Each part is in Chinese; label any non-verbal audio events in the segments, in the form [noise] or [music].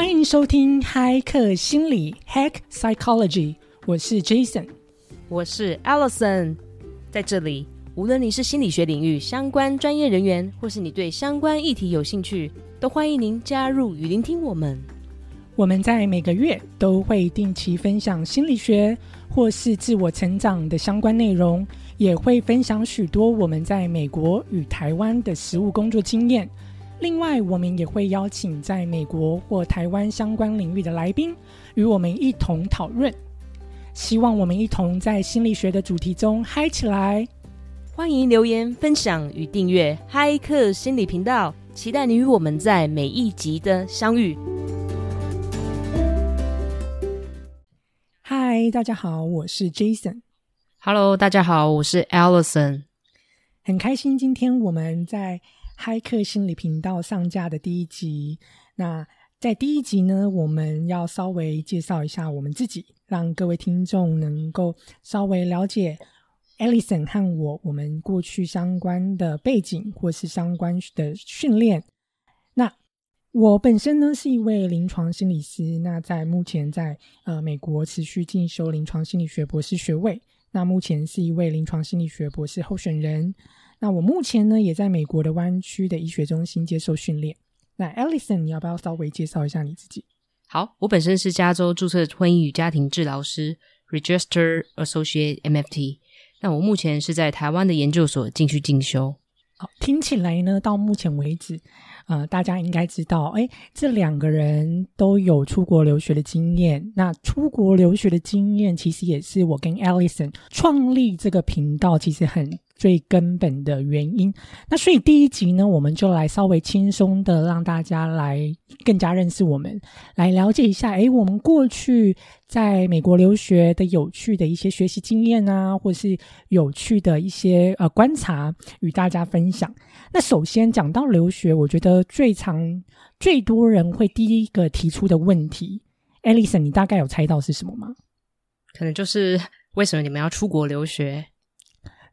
欢迎收听骇客心理 （Hack Psychology），我是 Jason，我是 Allison。在这里，无论你是心理学领域相关专业人员，或是你对相关议题有兴趣，都欢迎您加入与聆听我们。我们在每个月都会定期分享心理学或是自我成长的相关内容，也会分享许多我们在美国与台湾的实务工作经验。另外，我们也会邀请在美国或台湾相关领域的来宾，与我们一同讨论。希望我们一同在心理学的主题中嗨起来。欢迎留言分享与订阅嗨客心理频道，期待你与我们在每一集的相遇。嗨，大家好，我是 Jason。Hello，大家好，我是 Allison。很开心，今天我们在。嗨客心理频道上架的第一集，那在第一集呢，我们要稍微介绍一下我们自己，让各位听众能够稍微了解 Alison 和我我们过去相关的背景或是相关的训练。那我本身呢是一位临床心理师，那在目前在呃美国持续进修临床心理学博士学位，那目前是一位临床心理学博士候选人。那我目前呢，也在美国的湾区的医学中心接受训练。那 Alison，你要不要稍微介绍一下你自己？好，我本身是加州注册婚姻与家庭治疗师，Register Associate MFT。那我目前是在台湾的研究所进去进修。好，听起来呢，到目前为止，呃，大家应该知道，哎，这两个人都有出国留学的经验。那出国留学的经验，其实也是我跟 Alison 创立这个频道，其实很。最根本的原因，那所以第一集呢，我们就来稍微轻松的让大家来更加认识我们，来了解一下，诶，我们过去在美国留学的有趣的一些学习经验啊，或是有趣的一些呃观察，与大家分享。那首先讲到留学，我觉得最常最多人会第一个提出的问题，Alison，你大概有猜到是什么吗？可能就是 [laughs] 为什么你们要出国留学？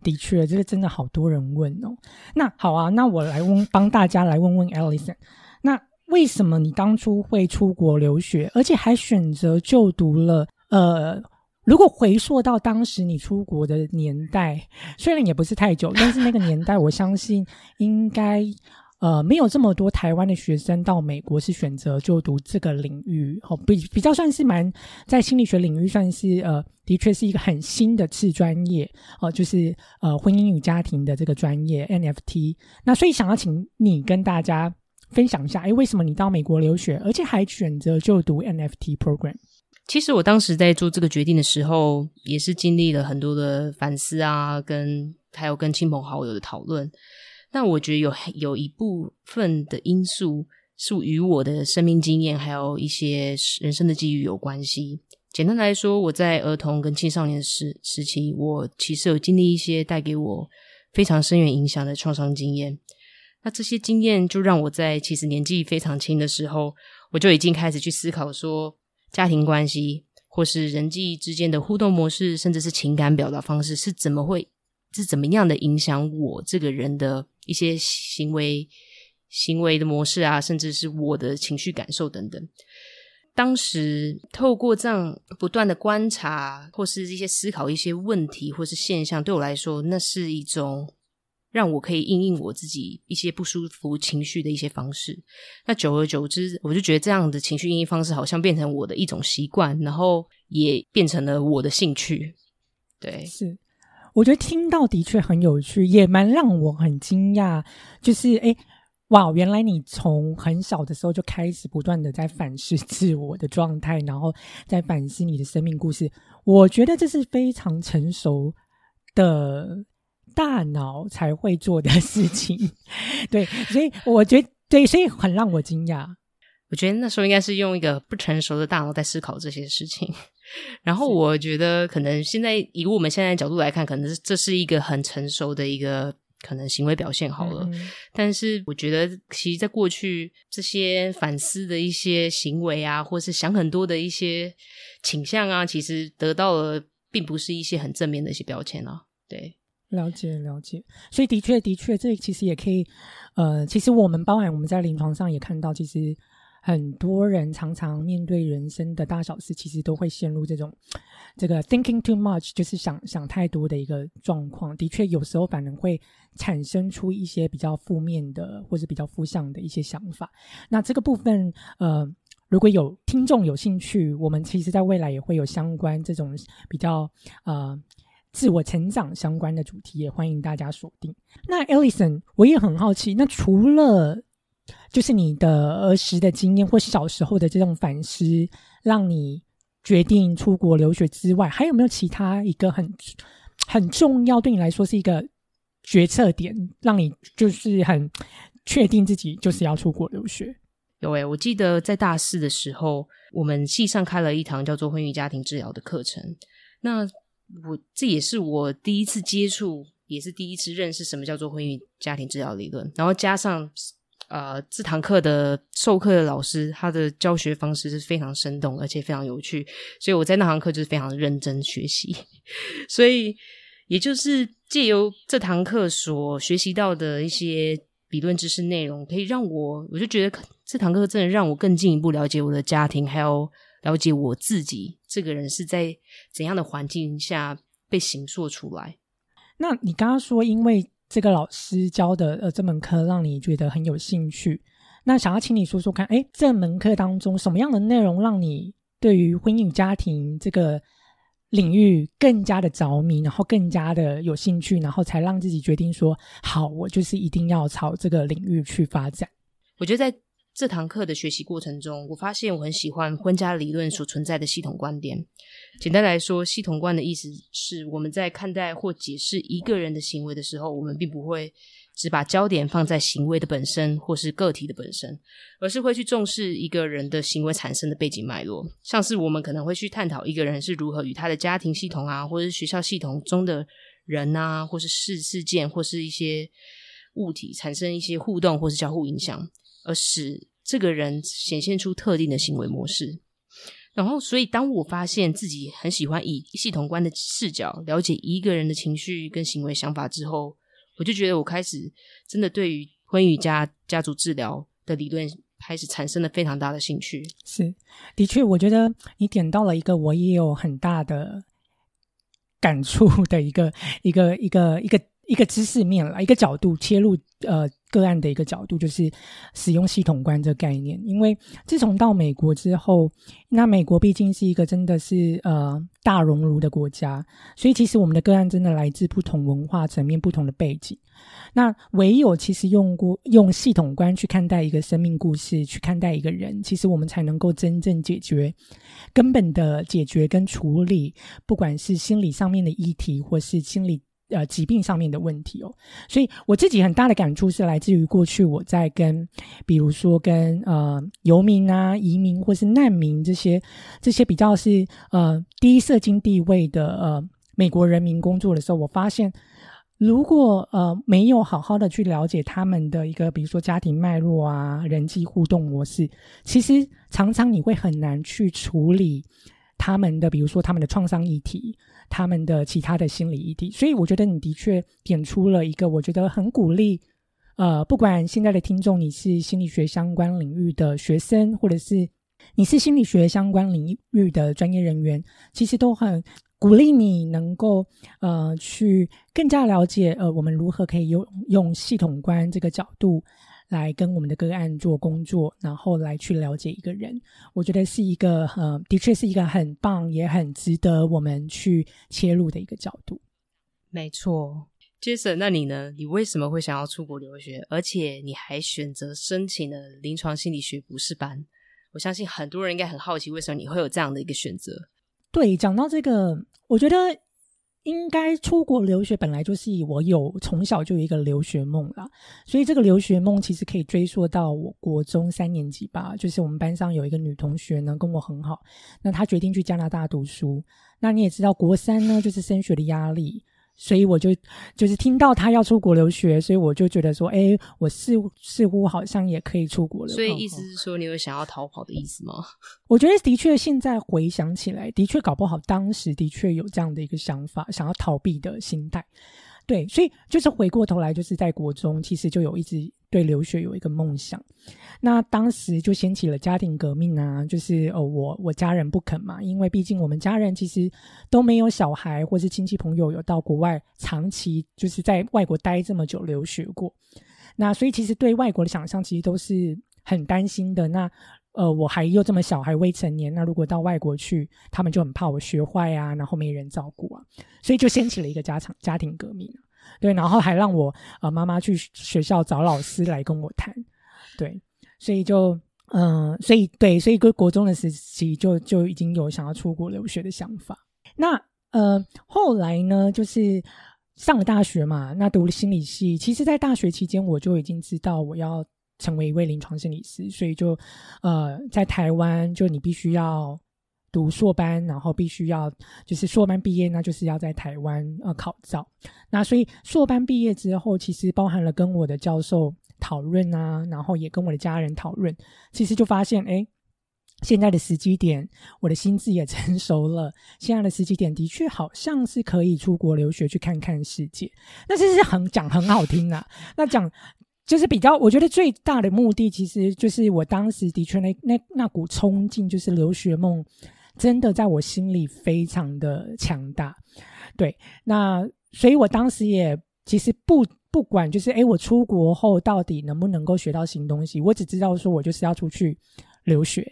的确，这个真的好多人问哦。那好啊，那我来问，帮大家来问问 Alison，那为什么你当初会出国留学，而且还选择就读了？呃，如果回溯到当时你出国的年代，虽然也不是太久，[laughs] 但是那个年代，我相信应该。呃，没有这么多台湾的学生到美国是选择就读这个领域，哦，比比较算是蛮在心理学领域算是呃，的确是一个很新的次专业哦，就是呃婚姻与家庭的这个专业 NFT。那所以想要请你跟大家分享一下，哎，为什么你到美国留学，而且还选择就读 NFT program？其实我当时在做这个决定的时候，也是经历了很多的反思啊，跟还有跟亲朋好友的讨论。那我觉得有有一部分的因素是与我的生命经验，还有一些人生的际遇有关系。简单来说，我在儿童跟青少年时时期，我其实有经历一些带给我非常深远影响的创伤经验。那这些经验就让我在其实年纪非常轻的时候，我就已经开始去思考说，家庭关系或是人际之间的互动模式，甚至是情感表达方式，是怎么会是怎么样的影响我这个人的。一些行为、行为的模式啊，甚至是我的情绪感受等等。当时透过这样不断的观察，或是一些思考一些问题，或是现象，对我来说，那是一种让我可以应应我自己一些不舒服情绪的一些方式。那久而久之，我就觉得这样的情绪应应方式，好像变成我的一种习惯，然后也变成了我的兴趣。对，是。我觉得听到的确很有趣，也蛮让我很惊讶。就是哎，哇，原来你从很小的时候就开始不断的在反思自我的状态，然后在反思你的生命故事。我觉得这是非常成熟的大脑才会做的事情。[laughs] 对，所以我觉得对，所以很让我惊讶。我觉得那时候应该是用一个不成熟的大脑在思考这些事情。[laughs] 然后我觉得，可能现在以我们现在角度来看，可能这是一个很成熟的一个可能行为表现好了。但是我觉得，其实，在过去这些反思的一些行为啊，或是想很多的一些倾向啊，其实得到了并不是一些很正面的一些标签啊。对，了解了解。所以的确的确，这其实也可以，呃，其实我们包含我们在临床上也看到，其实。很多人常常面对人生的大小事，其实都会陷入这种这个 thinking too much，就是想想太多的一个状况。的确，有时候反而会产生出一些比较负面的或者比较负向的一些想法。那这个部分，呃，如果有听众有兴趣，我们其实在未来也会有相关这种比较呃。自我成长相关的主题，也欢迎大家锁定。那 Ellison，我也很好奇，那除了就是你的儿时的经验或小时候的这种反思，让你决定出国留学之外，还有没有其他一个很很重要对你来说是一个决策点，让你就是很确定自己就是要出国留学？有诶，我记得在大四的时候，我们系上开了一堂叫做婚育家庭治疗的课程，那。我这也是我第一次接触，也是第一次认识什么叫做婚姻家庭治疗理论。然后加上呃，这堂课的授课的老师，他的教学方式是非常生动，而且非常有趣，所以我在那堂课就是非常认真学习。[laughs] 所以也就是借由这堂课所学习到的一些理论知识内容，可以让我，我就觉得这堂课真的让我更进一步了解我的家庭，还有。了解我自己这个人是在怎样的环境下被形塑出来？那你刚刚说，因为这个老师教的呃这门课让你觉得很有兴趣，那想要请你说说看，哎，这门课当中什么样的内容让你对于婚姻家庭这个领域更加的着迷，然后更加的有兴趣，然后才让自己决定说，好，我就是一定要朝这个领域去发展？我觉得在。这堂课的学习过程中，我发现我很喜欢婚家理论所存在的系统观点。简单来说，系统观的意思是我们在看待或解释一个人的行为的时候，我们并不会只把焦点放在行为的本身或是个体的本身，而是会去重视一个人的行为产生的背景脉络。像是我们可能会去探讨一个人是如何与他的家庭系统啊，或者是学校系统中的人啊，或是事事件或是一些物体产生一些互动或是交互影响。而使这个人显现出特定的行为模式，然后，所以当我发现自己很喜欢以系统观的视角了解一个人的情绪跟行为想法之后，我就觉得我开始真的对于婚育家家族治疗的理论开始产生了非常大的兴趣。是，的确，我觉得你点到了一个我也有很大的感触的一个一个一个一个一个知识面了，一个角度切入，呃。个案的一个角度，就是使用系统观这个概念。因为自从到美国之后，那美国毕竟是一个真的是呃大熔炉的国家，所以其实我们的个案真的来自不同文化层面、不同的背景。那唯有其实用过用系统观去看待一个生命故事，去看待一个人，其实我们才能够真正解决根本的解决跟处理，不管是心理上面的议题，或是心理。呃，疾病上面的问题哦，所以我自己很大的感触是来自于过去我在跟，比如说跟呃游民啊、移民或是难民这些这些比较是呃低社经地位的呃美国人民工作的时候，我发现如果呃没有好好的去了解他们的一个比如说家庭脉络啊、人际互动模式，其实常常你会很难去处理他们的比如说他们的创伤议题。他们的其他的心理议题，所以我觉得你的确点出了一个我觉得很鼓励，呃，不管现在的听众你是心理学相关领域的学生，或者是你是心理学相关领域的专业人员，其实都很鼓励你能够呃去更加了解呃我们如何可以用用系统观这个角度。来跟我们的个案做工作，然后来去了解一个人，我觉得是一个呃，的确是一个很棒，也很值得我们去切入的一个角度。没错，Jason，那你呢？你为什么会想要出国留学？而且你还选择申请了临床心理学博士班？我相信很多人应该很好奇，为什么你会有这样的一个选择？对，讲到这个，我觉得。应该出国留学本来就是我有从小就有一个留学梦啦，所以这个留学梦其实可以追溯到我国中三年级吧。就是我们班上有一个女同学呢，跟我很好，那她决定去加拿大读书。那你也知道，国三呢就是升学的压力。所以我就就是听到他要出国留学，所以我就觉得说，哎，我似似乎好像也可以出国了。所以意思是说，你有想要逃跑的意思吗？[laughs] 我觉得的确，现在回想起来，的确搞不好当时的确有这样的一个想法，想要逃避的心态。对，所以就是回过头来，就是在国中，其实就有一直对留学有一个梦想。那当时就掀起了家庭革命啊，就是哦，我我家人不肯嘛，因为毕竟我们家人其实都没有小孩，或是亲戚朋友有到国外长期就是在外国待这么久留学过。那所以其实对外国的想象，其实都是很担心的。那呃，我还又这么小，还未成年，那如果到外国去，他们就很怕我学坏啊，然后没人照顾啊，所以就掀起了一个家常家庭革命。对，然后还让我呃妈妈去学校找老师来跟我谈。对，所以就嗯，所以对，所以国国中的时期就就已经有想要出国留学的想法。那呃后来呢，就是上了大学嘛，那读了心理系。其实，在大学期间，我就已经知道我要。成为一位临床心理师，所以就，呃，在台湾就你必须要读硕班，然后必须要就是硕班毕业，那就是要在台湾呃考照。那所以硕班毕业之后，其实包含了跟我的教授讨论啊，然后也跟我的家人讨论，其实就发现，哎，现在的时机点，我的心智也成熟了，现在的时机点的确好像是可以出国留学去看看世界。那这是很讲很好听啊，那讲。就是比较，我觉得最大的目的，其实就是我当时的确那那那股冲劲，就是留学梦，真的在我心里非常的强大。对，那所以我当时也其实不不管，就是诶，我出国后到底能不能够学到新东西，我只知道说我就是要出去留学。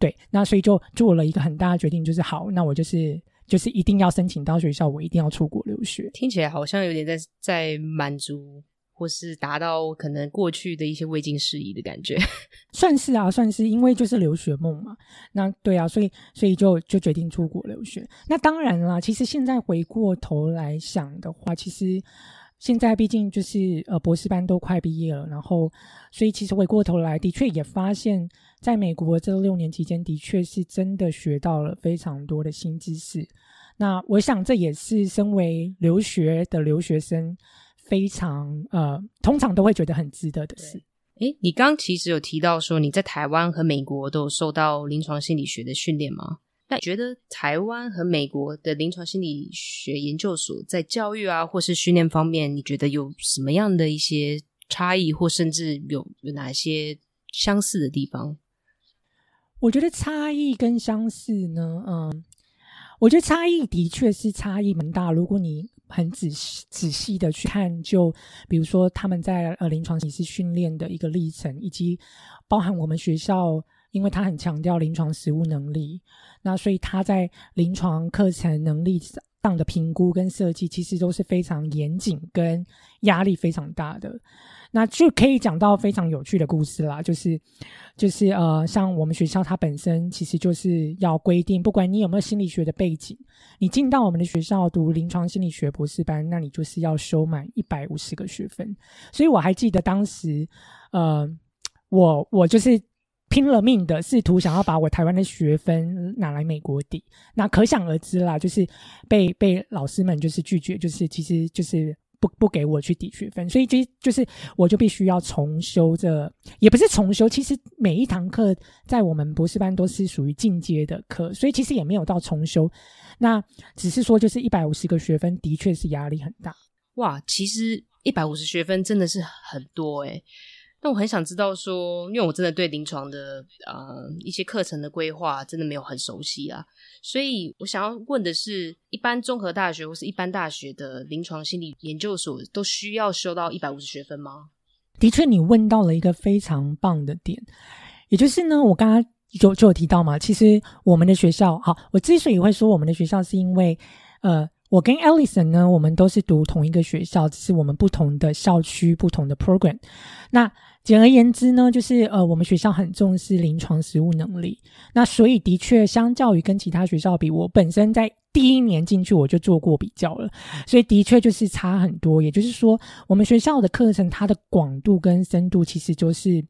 对，那所以就做了一个很大的决定，就是好，那我就是就是一定要申请到学校，我一定要出国留学。听起来好像有点在在满足。或是达到可能过去的一些未尽事宜的感觉，[laughs] 算是啊，算是，因为就是留学梦嘛。那对啊，所以所以就就决定出国留学。那当然啦，其实现在回过头来想的话，其实现在毕竟就是呃博士班都快毕业了，然后所以其实回过头来的确也发现，在美国这六年期间，的确是真的学到了非常多的新知识。那我想这也是身为留学的留学生。非常呃，通常都会觉得很值得的事。诶，你刚其实有提到说你在台湾和美国都有受到临床心理学的训练吗？那你觉得台湾和美国的临床心理学研究所在教育啊，或是训练方面，你觉得有什么样的一些差异，或甚至有有哪些相似的地方？我觉得差异跟相似呢，嗯，我觉得差异的确是差异蛮大。如果你很仔细仔细的去看，就比如说他们在呃临床形式训练的一个历程，以及包含我们学校，因为他很强调临床实务能力，那所以他在临床课程能力上的评估跟设计，其实都是非常严谨跟压力非常大的。那就可以讲到非常有趣的故事啦，就是就是呃，像我们学校它本身其实就是要规定，不管你有没有心理学的背景，你进到我们的学校读临床心理学博士班，那你就是要修满一百五十个学分。所以我还记得当时，呃，我我就是拼了命的试图想要把我台湾的学分拿来美国抵，那可想而知啦，就是被被老师们就是拒绝，就是其实就是。不不给我去抵学分，所以就就是我就必须要重修这，也不是重修，其实每一堂课在我们博士班都是属于进阶的课，所以其实也没有到重修，那只是说就是一百五十个学分的确是压力很大。哇，其实一百五十学分真的是很多诶。那我很想知道说，因为我真的对临床的呃一些课程的规划真的没有很熟悉啊，所以我想要问的是，一般综合大学或是一般大学的临床心理研究所都需要修到一百五十学分吗？的确，你问到了一个非常棒的点，也就是呢，我刚刚就就有提到嘛，其实我们的学校，好，我之所以会说我们的学校，是因为呃。我跟 Alison 呢，我们都是读同一个学校，只是我们不同的校区、不同的 program。那简而言之呢，就是呃，我们学校很重视临床实务能力。那所以的确，相较于跟其他学校比，我本身在第一年进去我就做过比较了，所以的确就是差很多。也就是说，我们学校的课程它的广度跟深度，其实就是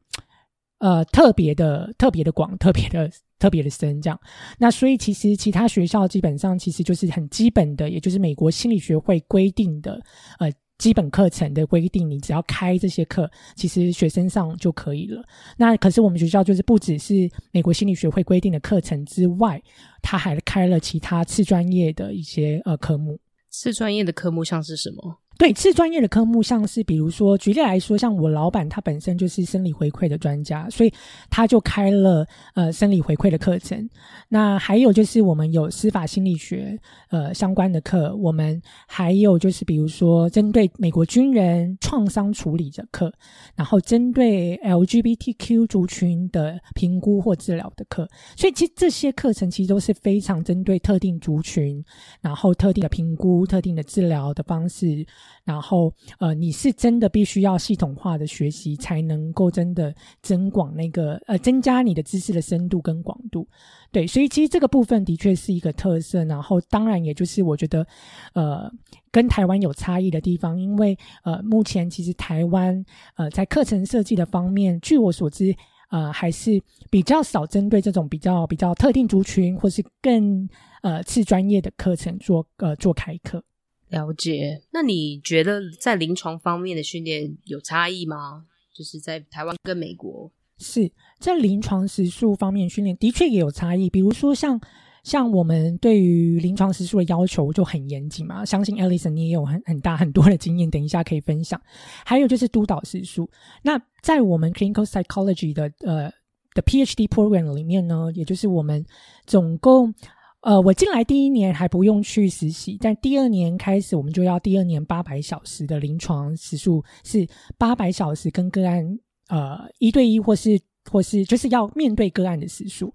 呃特别的、特别的广、特别的。特别的深，这样，那所以其实其他学校基本上其实就是很基本的，也就是美国心理学会规定的，呃，基本课程的规定，你只要开这些课，其实学生上就可以了。那可是我们学校就是不只是美国心理学会规定的课程之外，他还开了其他次专业的一些呃科目。次专业的科目像是什么？对，次专业的科目，像是比如说，举例来说，像我老板他本身就是生理回馈的专家，所以他就开了呃生理回馈的课程。那还有就是我们有司法心理学呃相关的课，我们还有就是比如说针对美国军人创伤处理的课，然后针对 LGBTQ 族群的评估或治疗的课。所以其实这些课程其实都是非常针对特定族群，然后特定的评估、特定的治疗的方式。然后，呃，你是真的必须要系统化的学习，才能够真的增广那个呃，增加你的知识的深度跟广度。对，所以其实这个部分的确是一个特色。然后，当然也就是我觉得，呃，跟台湾有差异的地方，因为呃，目前其实台湾呃在课程设计的方面，据我所知，呃，还是比较少针对这种比较比较特定族群或是更呃次专业的课程做呃做开课。了解，那你觉得在临床方面的训练有差异吗？就是在台湾跟美国，是在临床时数方面训练的确也有差异。比如说，像像我们对于临床时数的要求就很严谨嘛。相信 Alison 你也有很很大很多的经验，等一下可以分享。还有就是督导时数。那在我们 Clinical Psychology 的呃的 PhD program 里面呢，也就是我们总共。呃，我进来第一年还不用去实习，但第二年开始，我们就要第二年八百小时的临床时数是八百小时，跟个案呃一对一或是或是就是要面对个案的时数。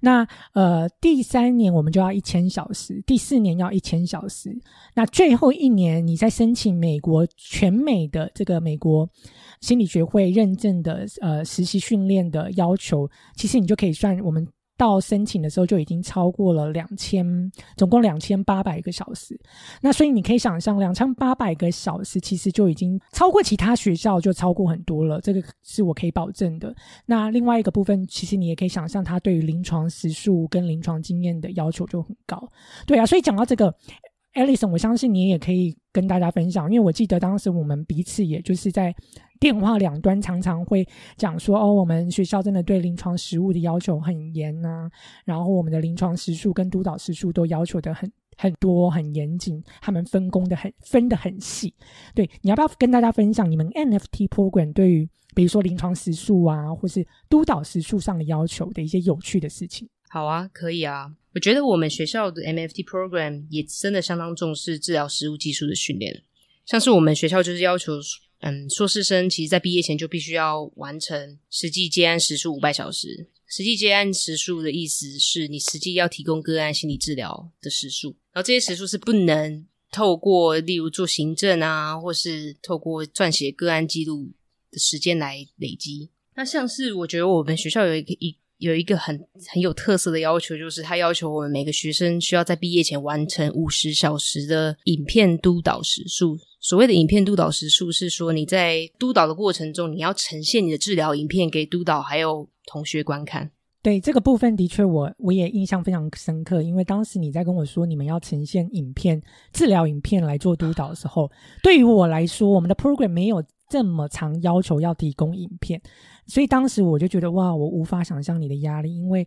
那呃第三年我们就要一千小时，第四年要一千小时。那最后一年你在申请美国全美的这个美国心理学会认证的呃实习训练的要求，其实你就可以算我们。到申请的时候就已经超过了两千，总共两千八百个小时。那所以你可以想象，两千八百个小时其实就已经超过其他学校，就超过很多了。这个是我可以保证的。那另外一个部分，其实你也可以想象，他对于临床时数跟临床经验的要求就很高。对啊，所以讲到这个，Alison，我相信你也可以跟大家分享，因为我记得当时我们彼此也就是在。电话两端常常会讲说哦，我们学校真的对临床实务的要求很严呐，然后我们的临床时数跟督导时数都要求的很很多很严谨，他们分工的很分的很细。对，你要不要跟大家分享你们 NFT program 对于比如说临床时数啊，或是督导时数上的要求的一些有趣的事情？好啊，可以啊。我觉得我们学校的 MFT program 也真的相当重视治疗实务技术的训练，像是我们学校就是要求。嗯，硕士生其实，在毕业前就必须要完成实际接案时数五百小时。实际接案时数的意思是你实际要提供个案心理治疗的时数，然后这些时数是不能透过例如做行政啊，或是透过撰写个案记录的时间来累积。那像是我觉得我们学校有一个一有一个很很有特色的要求，就是他要求我们每个学生需要在毕业前完成五十小时的影片督导时数。所谓的影片督导时数是说，你在督导的过程中，你要呈现你的治疗影片给督导还有同学观看。对这个部分，的确我我也印象非常深刻，因为当时你在跟我说你们要呈现影片治疗影片来做督导的时候，对于我来说，我们的 program 没有这么长要求要提供影片，所以当时我就觉得哇，我无法想象你的压力，因为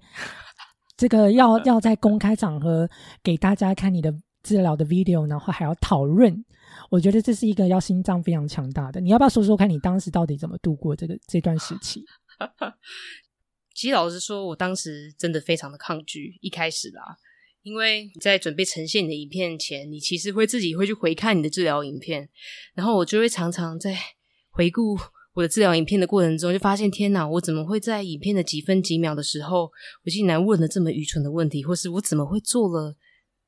这个要 [laughs] 要在公开场合给大家看你的治疗的 video，然后还要讨论。我觉得这是一个要心脏非常强大的。你要不要说说看你当时到底怎么度过这个这段时期？[laughs] 其实老实说，我当时真的非常的抗拒。一开始啦，因为在准备呈现你的影片前，你其实会自己会去回看你的治疗影片，然后我就会常常在回顾我的治疗影片的过程中，就发现天哪，我怎么会在影片的几分几秒的时候，我竟然问了这么愚蠢的问题，或是我怎么会做了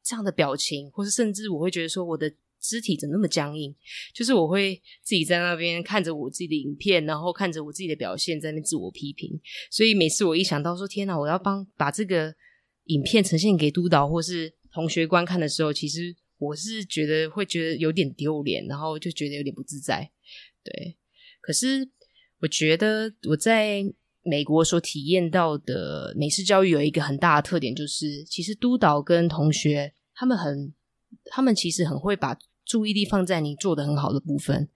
这样的表情，或是甚至我会觉得说我的。肢体怎么那么僵硬？就是我会自己在那边看着我自己的影片，然后看着我自己的表现，在那自我批评。所以每次我一想到说天哪，我要帮把这个影片呈现给督导或是同学观看的时候，其实我是觉得会觉得有点丢脸，然后就觉得有点不自在。对，可是我觉得我在美国所体验到的美式教育有一个很大的特点，就是其实督导跟同学他们很，他们其实很会把。注意力放在你做的很好的部分，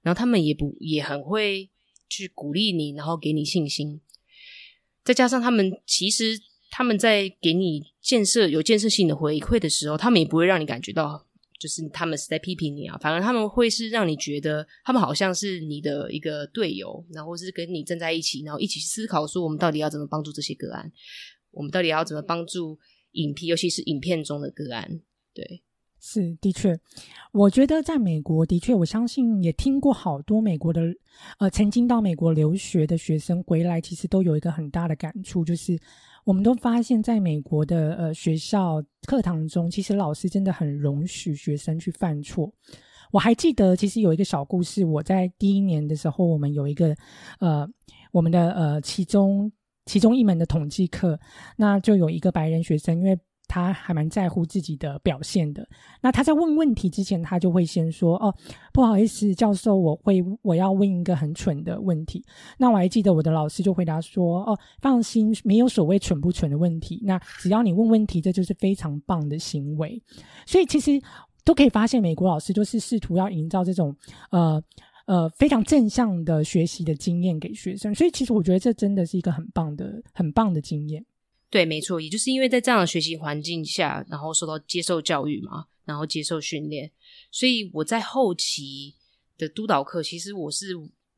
然后他们也不也很会去鼓励你，然后给你信心。再加上他们其实他们在给你建设有建设性的回馈的时候，他们也不会让你感觉到就是他们是在批评你啊，反而他们会是让你觉得他们好像是你的一个队友，然后是跟你站在一起，然后一起思考说我们到底要怎么帮助这些个案，我们到底要怎么帮助影片，尤其是影片中的个案，对。是，的确，我觉得在美国，的确，我相信也听过好多美国的，呃，曾经到美国留学的学生回来，其实都有一个很大的感触，就是我们都发现，在美国的呃学校课堂中，其实老师真的很容许学生去犯错。我还记得，其实有一个小故事，我在第一年的时候，我们有一个呃，我们的呃其中其中一门的统计课，那就有一个白人学生，因为。他还蛮在乎自己的表现的。那他在问问题之前，他就会先说：“哦，不好意思，教授，我会我要问一个很蠢的问题。”那我还记得我的老师就回答说：“哦，放心，没有所谓蠢不蠢的问题。那只要你问问题，这就是非常棒的行为。”所以其实都可以发现，美国老师就是试图要营造这种呃呃非常正向的学习的经验给学生。所以其实我觉得这真的是一个很棒的、很棒的经验。对，没错，也就是因为在这样的学习环境下，然后受到接受教育嘛，然后接受训练，所以我在后期的督导课，其实我是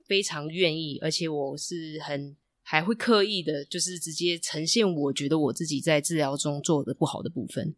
非常愿意，而且我是很还会刻意的，就是直接呈现我觉得我自己在治疗中做的不好的部分。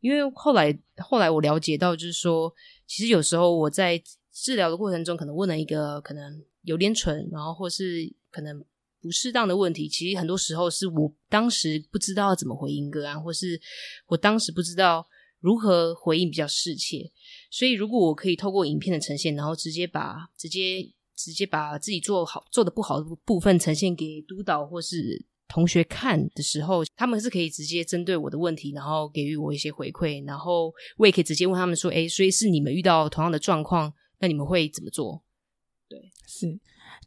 因为后来后来我了解到，就是说，其实有时候我在治疗的过程中，可能问了一个可能有点蠢，然后或是可能。不适当的问题，其实很多时候是我当时不知道要怎么回应个案，或是我当时不知道如何回应比较适切。所以，如果我可以透过影片的呈现，然后直接把直接直接把自己做好做的不好的部分呈现给督导或是同学看的时候，他们是可以直接针对我的问题，然后给予我一些回馈，然后我也可以直接问他们说：“哎，所以是你们遇到同样的状况，那你们会怎么做？”对，是。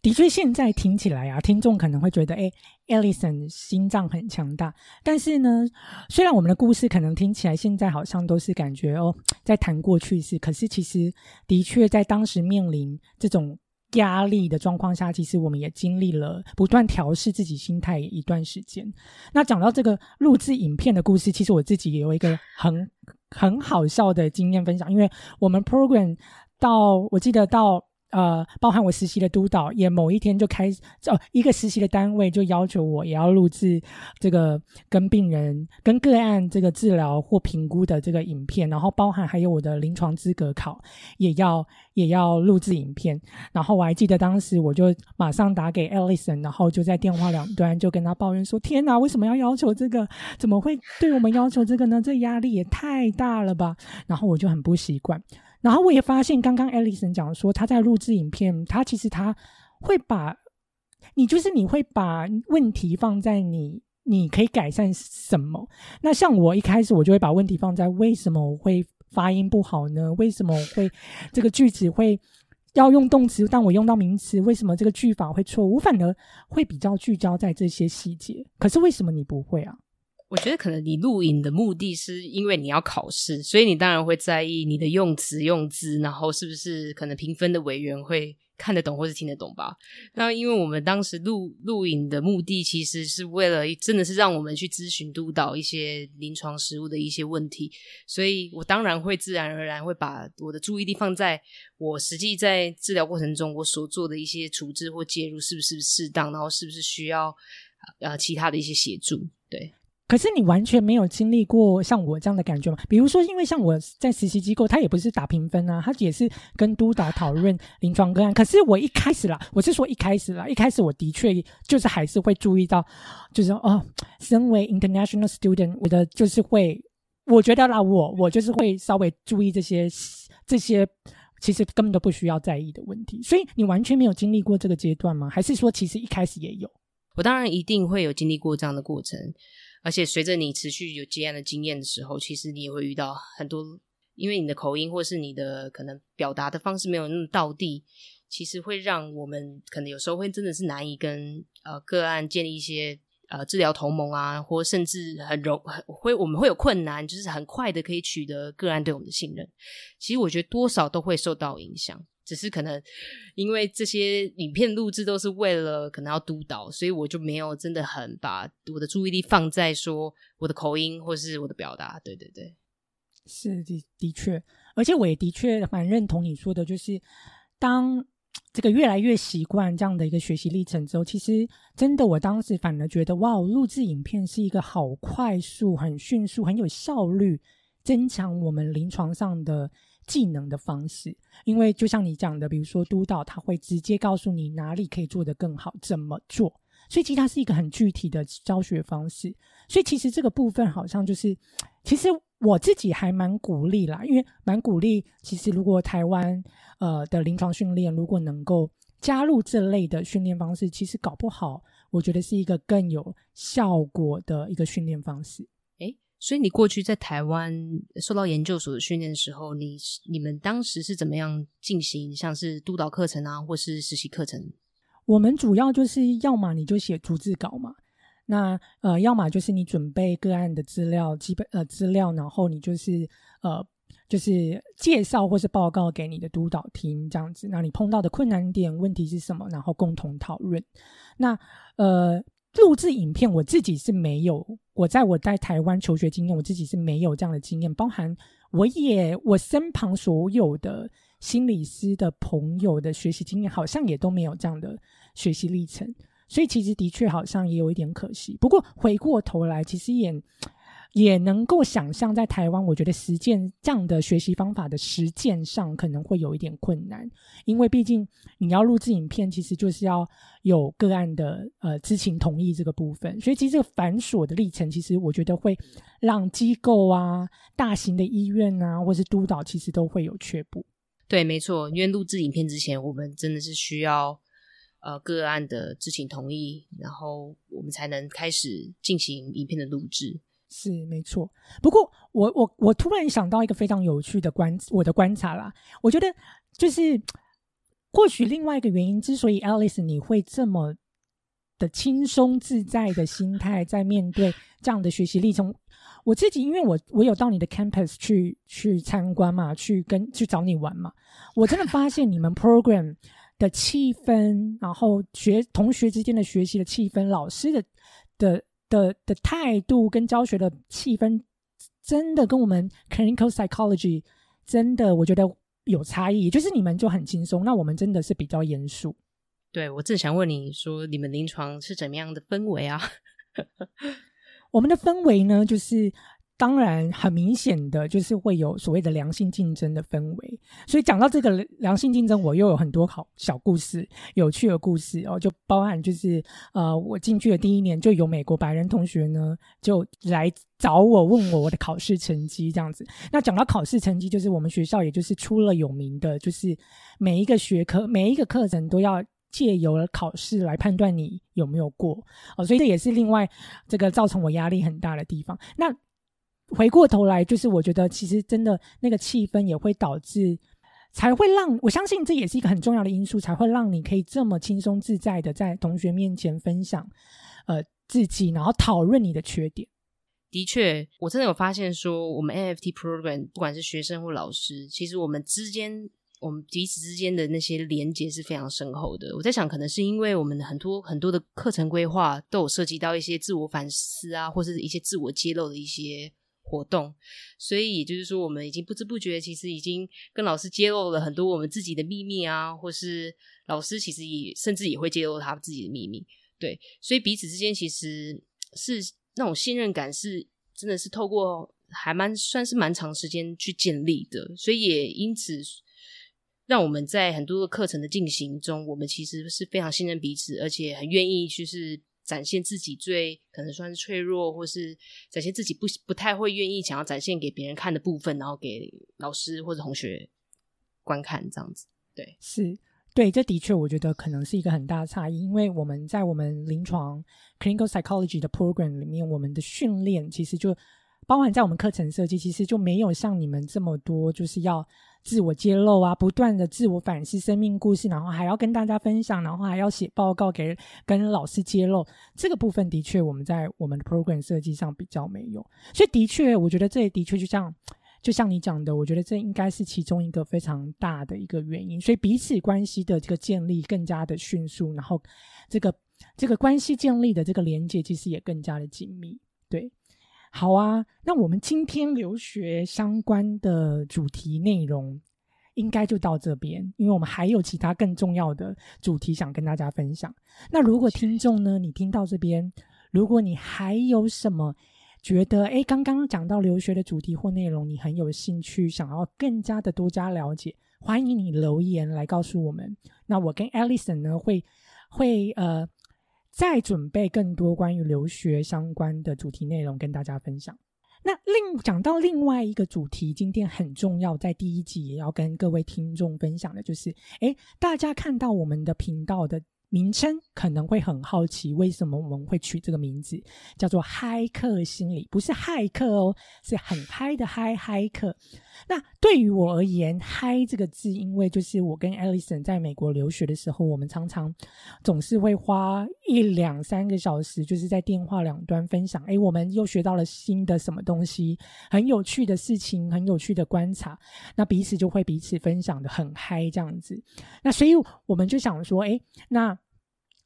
的确，现在听起来啊，听众可能会觉得，哎，Ellison 心脏很强大。但是呢，虽然我们的故事可能听起来现在好像都是感觉哦，在谈过去式，可是其实的确在当时面临这种压力的状况下，其实我们也经历了不断调试自己心态一段时间。那讲到这个录制影片的故事，其实我自己也有一个很很好笑的经验分享，因为我们 program 到我记得到。呃，包含我实习的督导，也某一天就开哦，一个实习的单位就要求我也要录制这个跟病人、跟个案这个治疗或评估的这个影片，然后包含还有我的临床资格考也要也要录制影片。然后我还记得当时我就马上打给 Alison，然后就在电话两端就跟他抱怨说：“天哪，为什么要要求这个？怎么会对我们要求这个呢？这压力也太大了吧！”然后我就很不习惯。然后我也发现，刚刚 Alison 讲说，他在录制影片，他其实他会把，你就是你会把问题放在你，你可以改善什么？那像我一开始我就会把问题放在为什么我会发音不好呢？为什么会这个句子会要用动词，但我用到名词，为什么这个句法会错误？反而会比较聚焦在这些细节。可是为什么你不会啊？我觉得可能你录影的目的是因为你要考试，所以你当然会在意你的用词用字，然后是不是可能评分的委员会看得懂或是听得懂吧？那因为我们当时录录影的目的其实是为了真的是让我们去咨询督导一些临床实务的一些问题，所以我当然会自然而然会把我的注意力放在我实际在治疗过程中我所做的一些处置或介入是不是适当，然后是不是需要呃其他的一些协助，对。可是你完全没有经历过像我这样的感觉吗？比如说，因为像我在实习机构，他也不是打评分啊，他也是跟督导讨论临床个案。可是我一开始啦，我是说一开始啦，一开始我的确就是还是会注意到，就是哦，身为 international student，我的就是会，我觉得啦，我我就是会稍微注意这些这些其实根本都不需要在意的问题。所以你完全没有经历过这个阶段吗？还是说其实一开始也有？我当然一定会有经历过这样的过程。而且随着你持续有接案的经验的时候，其实你也会遇到很多，因为你的口音或是你的可能表达的方式没有那么到地，其实会让我们可能有时候会真的是难以跟呃个案建立一些呃治疗同盟啊，或甚至很容很会我们会有困难，就是很快的可以取得个案对我们的信任。其实我觉得多少都会受到影响。只是可能，因为这些影片录制都是为了可能要督导，所以我就没有真的很把我的注意力放在说我的口音或是我的表达。对对对，是的，的确，而且我也的确蛮认同你说的，就是当这个越来越习惯这样的一个学习历程之后，其实真的我当时反而觉得，哇，录制影片是一个好快速、很迅速、很有效率，增强我们临床上的技能的方式。因为就像你讲的，比如说督导他会直接告诉你哪里可以做得更好，怎么做。所以其实它是一个很具体的教学方式。所以其实这个部分好像就是，其实我自己还蛮鼓励啦，因为蛮鼓励。其实如果台湾呃的临床训练如果能够加入这类的训练方式，其实搞不好我觉得是一个更有效果的一个训练方式。所以你过去在台湾受到研究所的训练的时候，你你们当时是怎么样进行，像是督导课程啊，或是实习课程？我们主要就是要么你就写逐字稿嘛，那呃，要么就是你准备个案的资料，基本呃资料，然后你就是呃就是介绍或是报告给你的督导听这样子。那你碰到的困难点、问题是什么？然后共同讨论。那呃，录制影片我自己是没有，我在我在台湾求学经验，我自己是没有这样的经验，包含我也我身旁所有的心理师的朋友的学习经验，好像也都没有这样的。学习历程，所以其实的确好像也有一点可惜。不过回过头来，其实也也能够想象，在台湾，我觉得实践这样的学习方法的实践上，可能会有一点困难，因为毕竟你要录制影片，其实就是要有个案的呃知情同意这个部分。所以其实这个繁琐的历程，其实我觉得会让机构啊、大型的医院啊，或是督导，其实都会有却步。对，没错，因为录制影片之前，我们真的是需要。呃，个案的知情同意，然后我们才能开始进行影片的录制。是没错。不过，我我我突然想到一个非常有趣的观，我的观察啦。我觉得就是，或许另外一个原因，之所以 Alice 你会这么的轻松自在的心态在面对这样的学习历程，我自己因为我我有到你的 campus 去去参观嘛，去跟去找你玩嘛，我真的发现你们 program。的气氛，然后学同学之间的学习的气氛，老师的的的的态度跟教学的气氛，真的跟我们 clinical psychology 真的我觉得有差异。就是你们就很轻松，那我们真的是比较严肃。对我正想问你说，你们临床是怎么样的氛围啊？[laughs] 我们的氛围呢，就是。当然，很明显的就是会有所谓的良性竞争的氛围。所以讲到这个良性竞争，我又有很多好小故事、有趣的故事哦，就包含就是呃，我进去的第一年就有美国白人同学呢，就来找我问我我的考试成绩这样子。那讲到考试成绩，就是我们学校也就是出了有名的，就是每一个学科、每一个课程都要借由考试来判断你有没有过哦，所以这也是另外这个造成我压力很大的地方。那回过头来，就是我觉得其实真的那个气氛也会导致，才会让我相信这也是一个很重要的因素，才会让你可以这么轻松自在的在同学面前分享，呃，自己，然后讨论你的缺点。的确，我真的有发现说，我们 NFT program 不管是学生或老师，其实我们之间，我们彼此之间的那些连接是非常深厚的。我在想，可能是因为我们很多很多的课程规划都有涉及到一些自我反思啊，或是一些自我揭露的一些。活动，所以也就是说，我们已经不知不觉，其实已经跟老师揭露了很多我们自己的秘密啊，或是老师其实也甚至也会揭露他自己的秘密。对，所以彼此之间其实是那种信任感，是真的是透过还蛮算是蛮长时间去建立的。所以也因此，让我们在很多的课程的进行中，我们其实是非常信任彼此，而且很愿意就是。展现自己最可能算是脆弱，或是展现自己不不太会愿意想要展现给别人看的部分，然后给老师或者同学观看，这样子。对，是，对，这的确我觉得可能是一个很大的差异，因为我们在我们临床 clinical psychology 的 program 里面，我们的训练其实就包含在我们课程设计，其实就没有像你们这么多，就是要。自我揭露啊，不断的自我反思生命故事，然后还要跟大家分享，然后还要写报告给跟老师揭露。这个部分的确我们在我们的 program 设计上比较没有，所以的确我觉得这的确就像就像你讲的，我觉得这应该是其中一个非常大的一个原因。所以彼此关系的这个建立更加的迅速，然后这个这个关系建立的这个连接其实也更加的紧密。对，好啊，那我们今天留学相关的主题内容应该就到这边，因为我们还有其他更重要的主题想跟大家分享。那如果听众呢，你听到这边，如果你还有什么觉得诶，刚刚讲到留学的主题或内容，你很有兴趣，想要更加的多加了解，欢迎你留言来告诉我们。那我跟 Alison 呢，会会呃。再准备更多关于留学相关的主题内容跟大家分享。那另讲到另外一个主题，今天很重要，在第一集也要跟各位听众分享的，就是，诶，大家看到我们的频道的。名称可能会很好奇，为什么我们会取这个名字叫做“嗨客心理”？不是骇客哦，是很嗨的嗨嗨客。那对于我而言，“嗨”这个字，因为就是我跟 Alison 在美国留学的时候，我们常常总是会花一两三个小时，就是在电话两端分享。哎，我们又学到了新的什么东西，很有趣的事情，很有趣的观察。那彼此就会彼此分享的很嗨，这样子。那所以我们就想说，哎，那。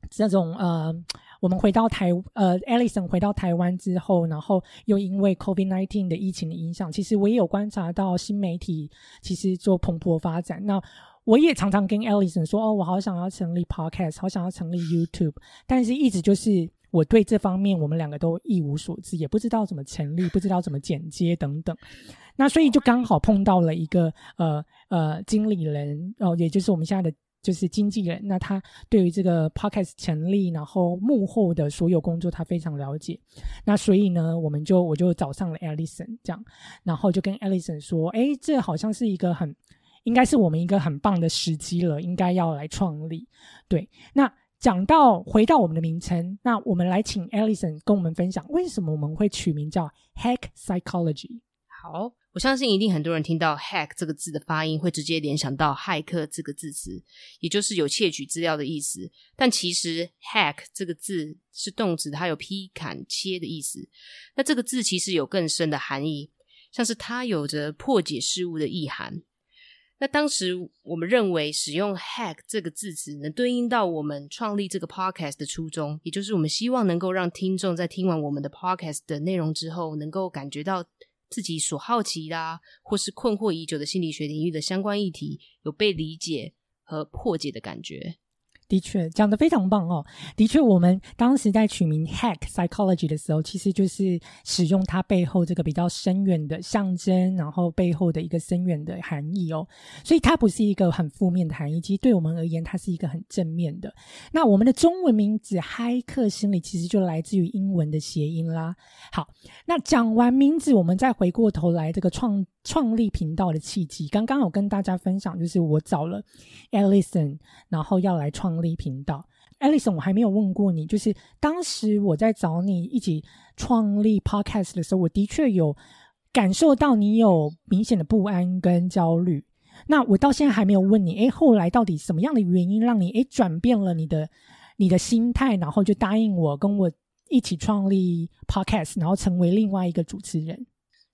这种呃，我们回到台呃，Alison 回到台湾之后，然后又因为 COVID-19 的疫情的影响，其实我也有观察到新媒体其实做蓬勃发展。那我也常常跟 Alison 说，哦，我好想要成立 Podcast，好想要成立 YouTube，但是一直就是我对这方面我们两个都一无所知，也不知道怎么成立，不知道怎么剪接等等。那所以就刚好碰到了一个呃呃经理人哦，也就是我们现在的。就是经纪人，那他对于这个 podcast 成立，然后幕后的所有工作，他非常了解。那所以呢，我们就我就找上了 Alison，这样，然后就跟 Alison 说：“哎，这好像是一个很，应该是我们一个很棒的时机了，应该要来创立。”对，那讲到回到我们的名称，那我们来请 Alison 跟我们分享，为什么我们会取名叫 Hack Psychology。好。我相信一定很多人听到 “hack” 这个字的发音，会直接联想到“骇客”这个字词，也就是有窃取资料的意思。但其实 “hack” 这个字是动词，它有劈、砍、切的意思。那这个字其实有更深的含义，像是它有着破解事物的意涵。那当时我们认为使用 “hack” 这个字词，能对应到我们创立这个 podcast 的初衷，也就是我们希望能够让听众在听完我们的 podcast 的内容之后，能够感觉到。自己所好奇啦，或是困惑已久的心理学领域的相关议题，有被理解和破解的感觉。的确讲的非常棒哦。的确，我们当时在取名 “hack psychology” 的时候，其实就是使用它背后这个比较深远的象征，然后背后的一个深远的含义哦。所以它不是一个很负面的含义，其实对我们而言，它是一个很正面的。那我们的中文名字“嗨客心理”其实就来自于英文的谐音啦。好，那讲完名字，我们再回过头来这个创。创立频道的契机，刚刚有跟大家分享，就是我找了 Alison，然后要来创立频道。Alison，我还没有问过你，就是当时我在找你一起创立 Podcast 的时候，我的确有感受到你有明显的不安跟焦虑。那我到现在还没有问你，诶，后来到底什么样的原因让你诶转变了你的你的心态，然后就答应我跟我一起创立 Podcast，然后成为另外一个主持人？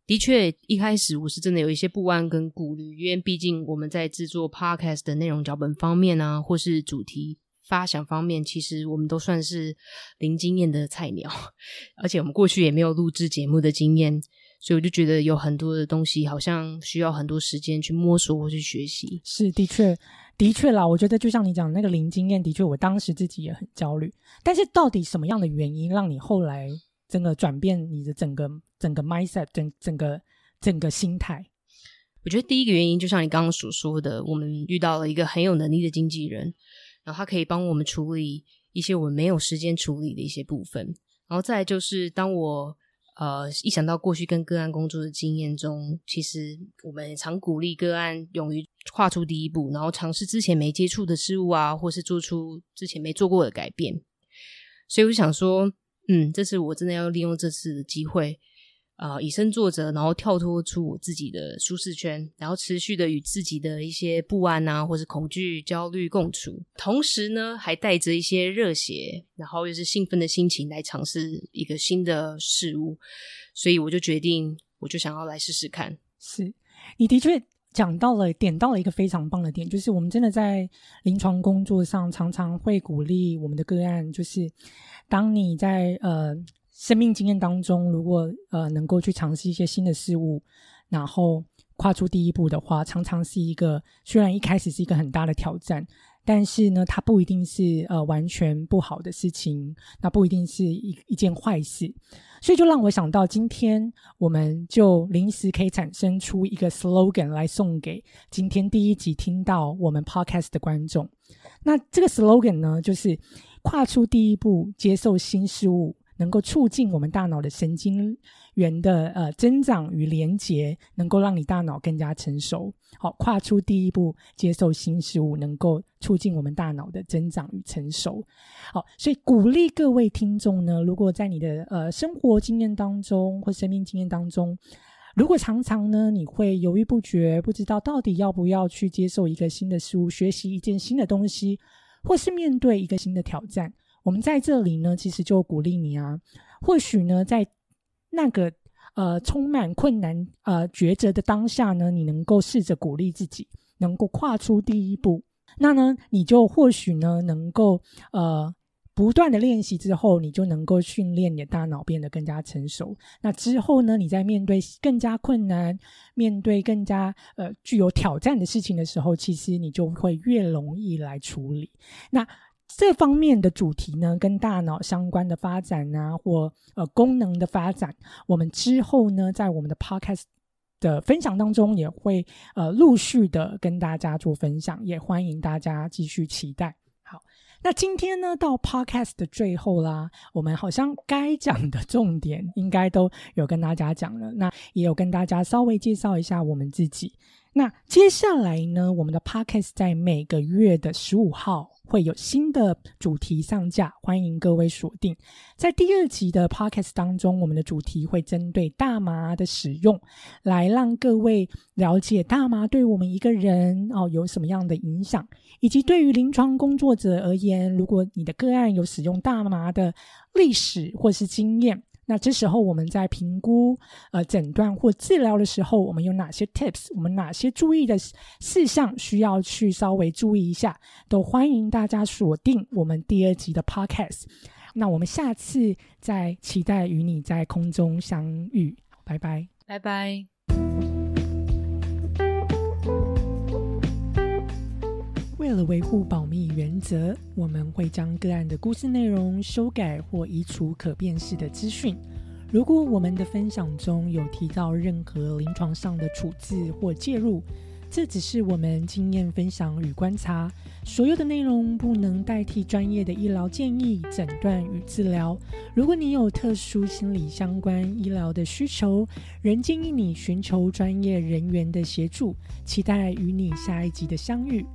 的确，一开始我是真的有一些不安跟顾虑，因为毕竟我们在制作 podcast 的内容脚本方面啊，或是主题发想方面，其实我们都算是零经验的菜鸟，[laughs] 而且我们过去也没有录制节目的经验，所以我就觉得有很多的东西好像需要很多时间去摸索或去学习。是，的确，的确啦，我觉得就像你讲那个零经验，的确，我当时自己也很焦虑。但是，到底什么样的原因让你后来？整个转变你的整个整个 mindset，整整个整个心态。我觉得第一个原因就像你刚刚所说的，我们遇到了一个很有能力的经纪人，然后他可以帮我们处理一些我们没有时间处理的一些部分。然后再就是当我呃一想到过去跟个案工作的经验中，其实我们常鼓励个案勇于跨出第一步，然后尝试之前没接触的事物啊，或是做出之前没做过的改变。所以我就想说。嗯，这次我真的要利用这次的机会，啊，以身作则，然后跳脱出我自己的舒适圈，然后持续的与自己的一些不安啊，或是恐惧、焦虑共处，同时呢，还带着一些热血，然后又是兴奋的心情来尝试一个新的事物，所以我就决定，我就想要来试试看。是你的确。讲到了，点到了一个非常棒的点，就是我们真的在临床工作上常常会鼓励我们的个案，就是当你在呃生命经验当中，如果呃能够去尝试一些新的事物，然后跨出第一步的话，常常是一个虽然一开始是一个很大的挑战。但是呢，它不一定是呃完全不好的事情，那不一定是一一件坏事，所以就让我想到，今天我们就临时可以产生出一个 slogan 来送给今天第一集听到我们 podcast 的观众。那这个 slogan 呢，就是跨出第一步，接受新事物。能够促进我们大脑的神经元的呃增长与连接，能够让你大脑更加成熟。好，跨出第一步，接受新事物，能够促进我们大脑的增长与成熟。好，所以鼓励各位听众呢，如果在你的呃生活经验当中或生命经验当中，如果常常呢你会犹豫不决，不知道到底要不要去接受一个新的事物，学习一件新的东西，或是面对一个新的挑战。我们在这里呢，其实就鼓励你啊。或许呢，在那个呃充满困难呃抉择的当下呢，你能够试着鼓励自己，能够跨出第一步。那呢，你就或许呢，能够呃不断的练习之后，你就能够训练你的大脑变得更加成熟。那之后呢，你在面对更加困难、面对更加呃具有挑战的事情的时候，其实你就会越容易来处理。那。这方面的主题呢，跟大脑相关的发展啊，或呃功能的发展，我们之后呢，在我们的 podcast 的分享当中，也会呃陆续的跟大家做分享，也欢迎大家继续期待。好，那今天呢，到 podcast 的最后啦，我们好像该讲的重点应该都有跟大家讲了，那也有跟大家稍微介绍一下我们自己。那接下来呢，我们的 podcast 在每个月的十五号。会有新的主题上架，欢迎各位锁定。在第二集的 podcast 当中，我们的主题会针对大麻的使用，来让各位了解大麻对我们一个人哦有什么样的影响，以及对于临床工作者而言，如果你的个案有使用大麻的历史或是经验。那这时候我们在评估、呃诊断或治疗的时候，我们有哪些 tips？我们哪些注意的事项需要去稍微注意一下？都欢迎大家锁定我们第二集的 podcast。那我们下次再期待与你在空中相遇，拜拜，拜拜。为了维护保密原则，我们会将个案的故事内容修改或移除可辨识的资讯。如果我们的分享中有提到任何临床上的处置或介入，这只是我们经验分享与观察。所有的内容不能代替专业的医疗建议、诊断与治疗。如果你有特殊心理相关医疗的需求，仍建议你寻求专业人员的协助。期待与你下一集的相遇。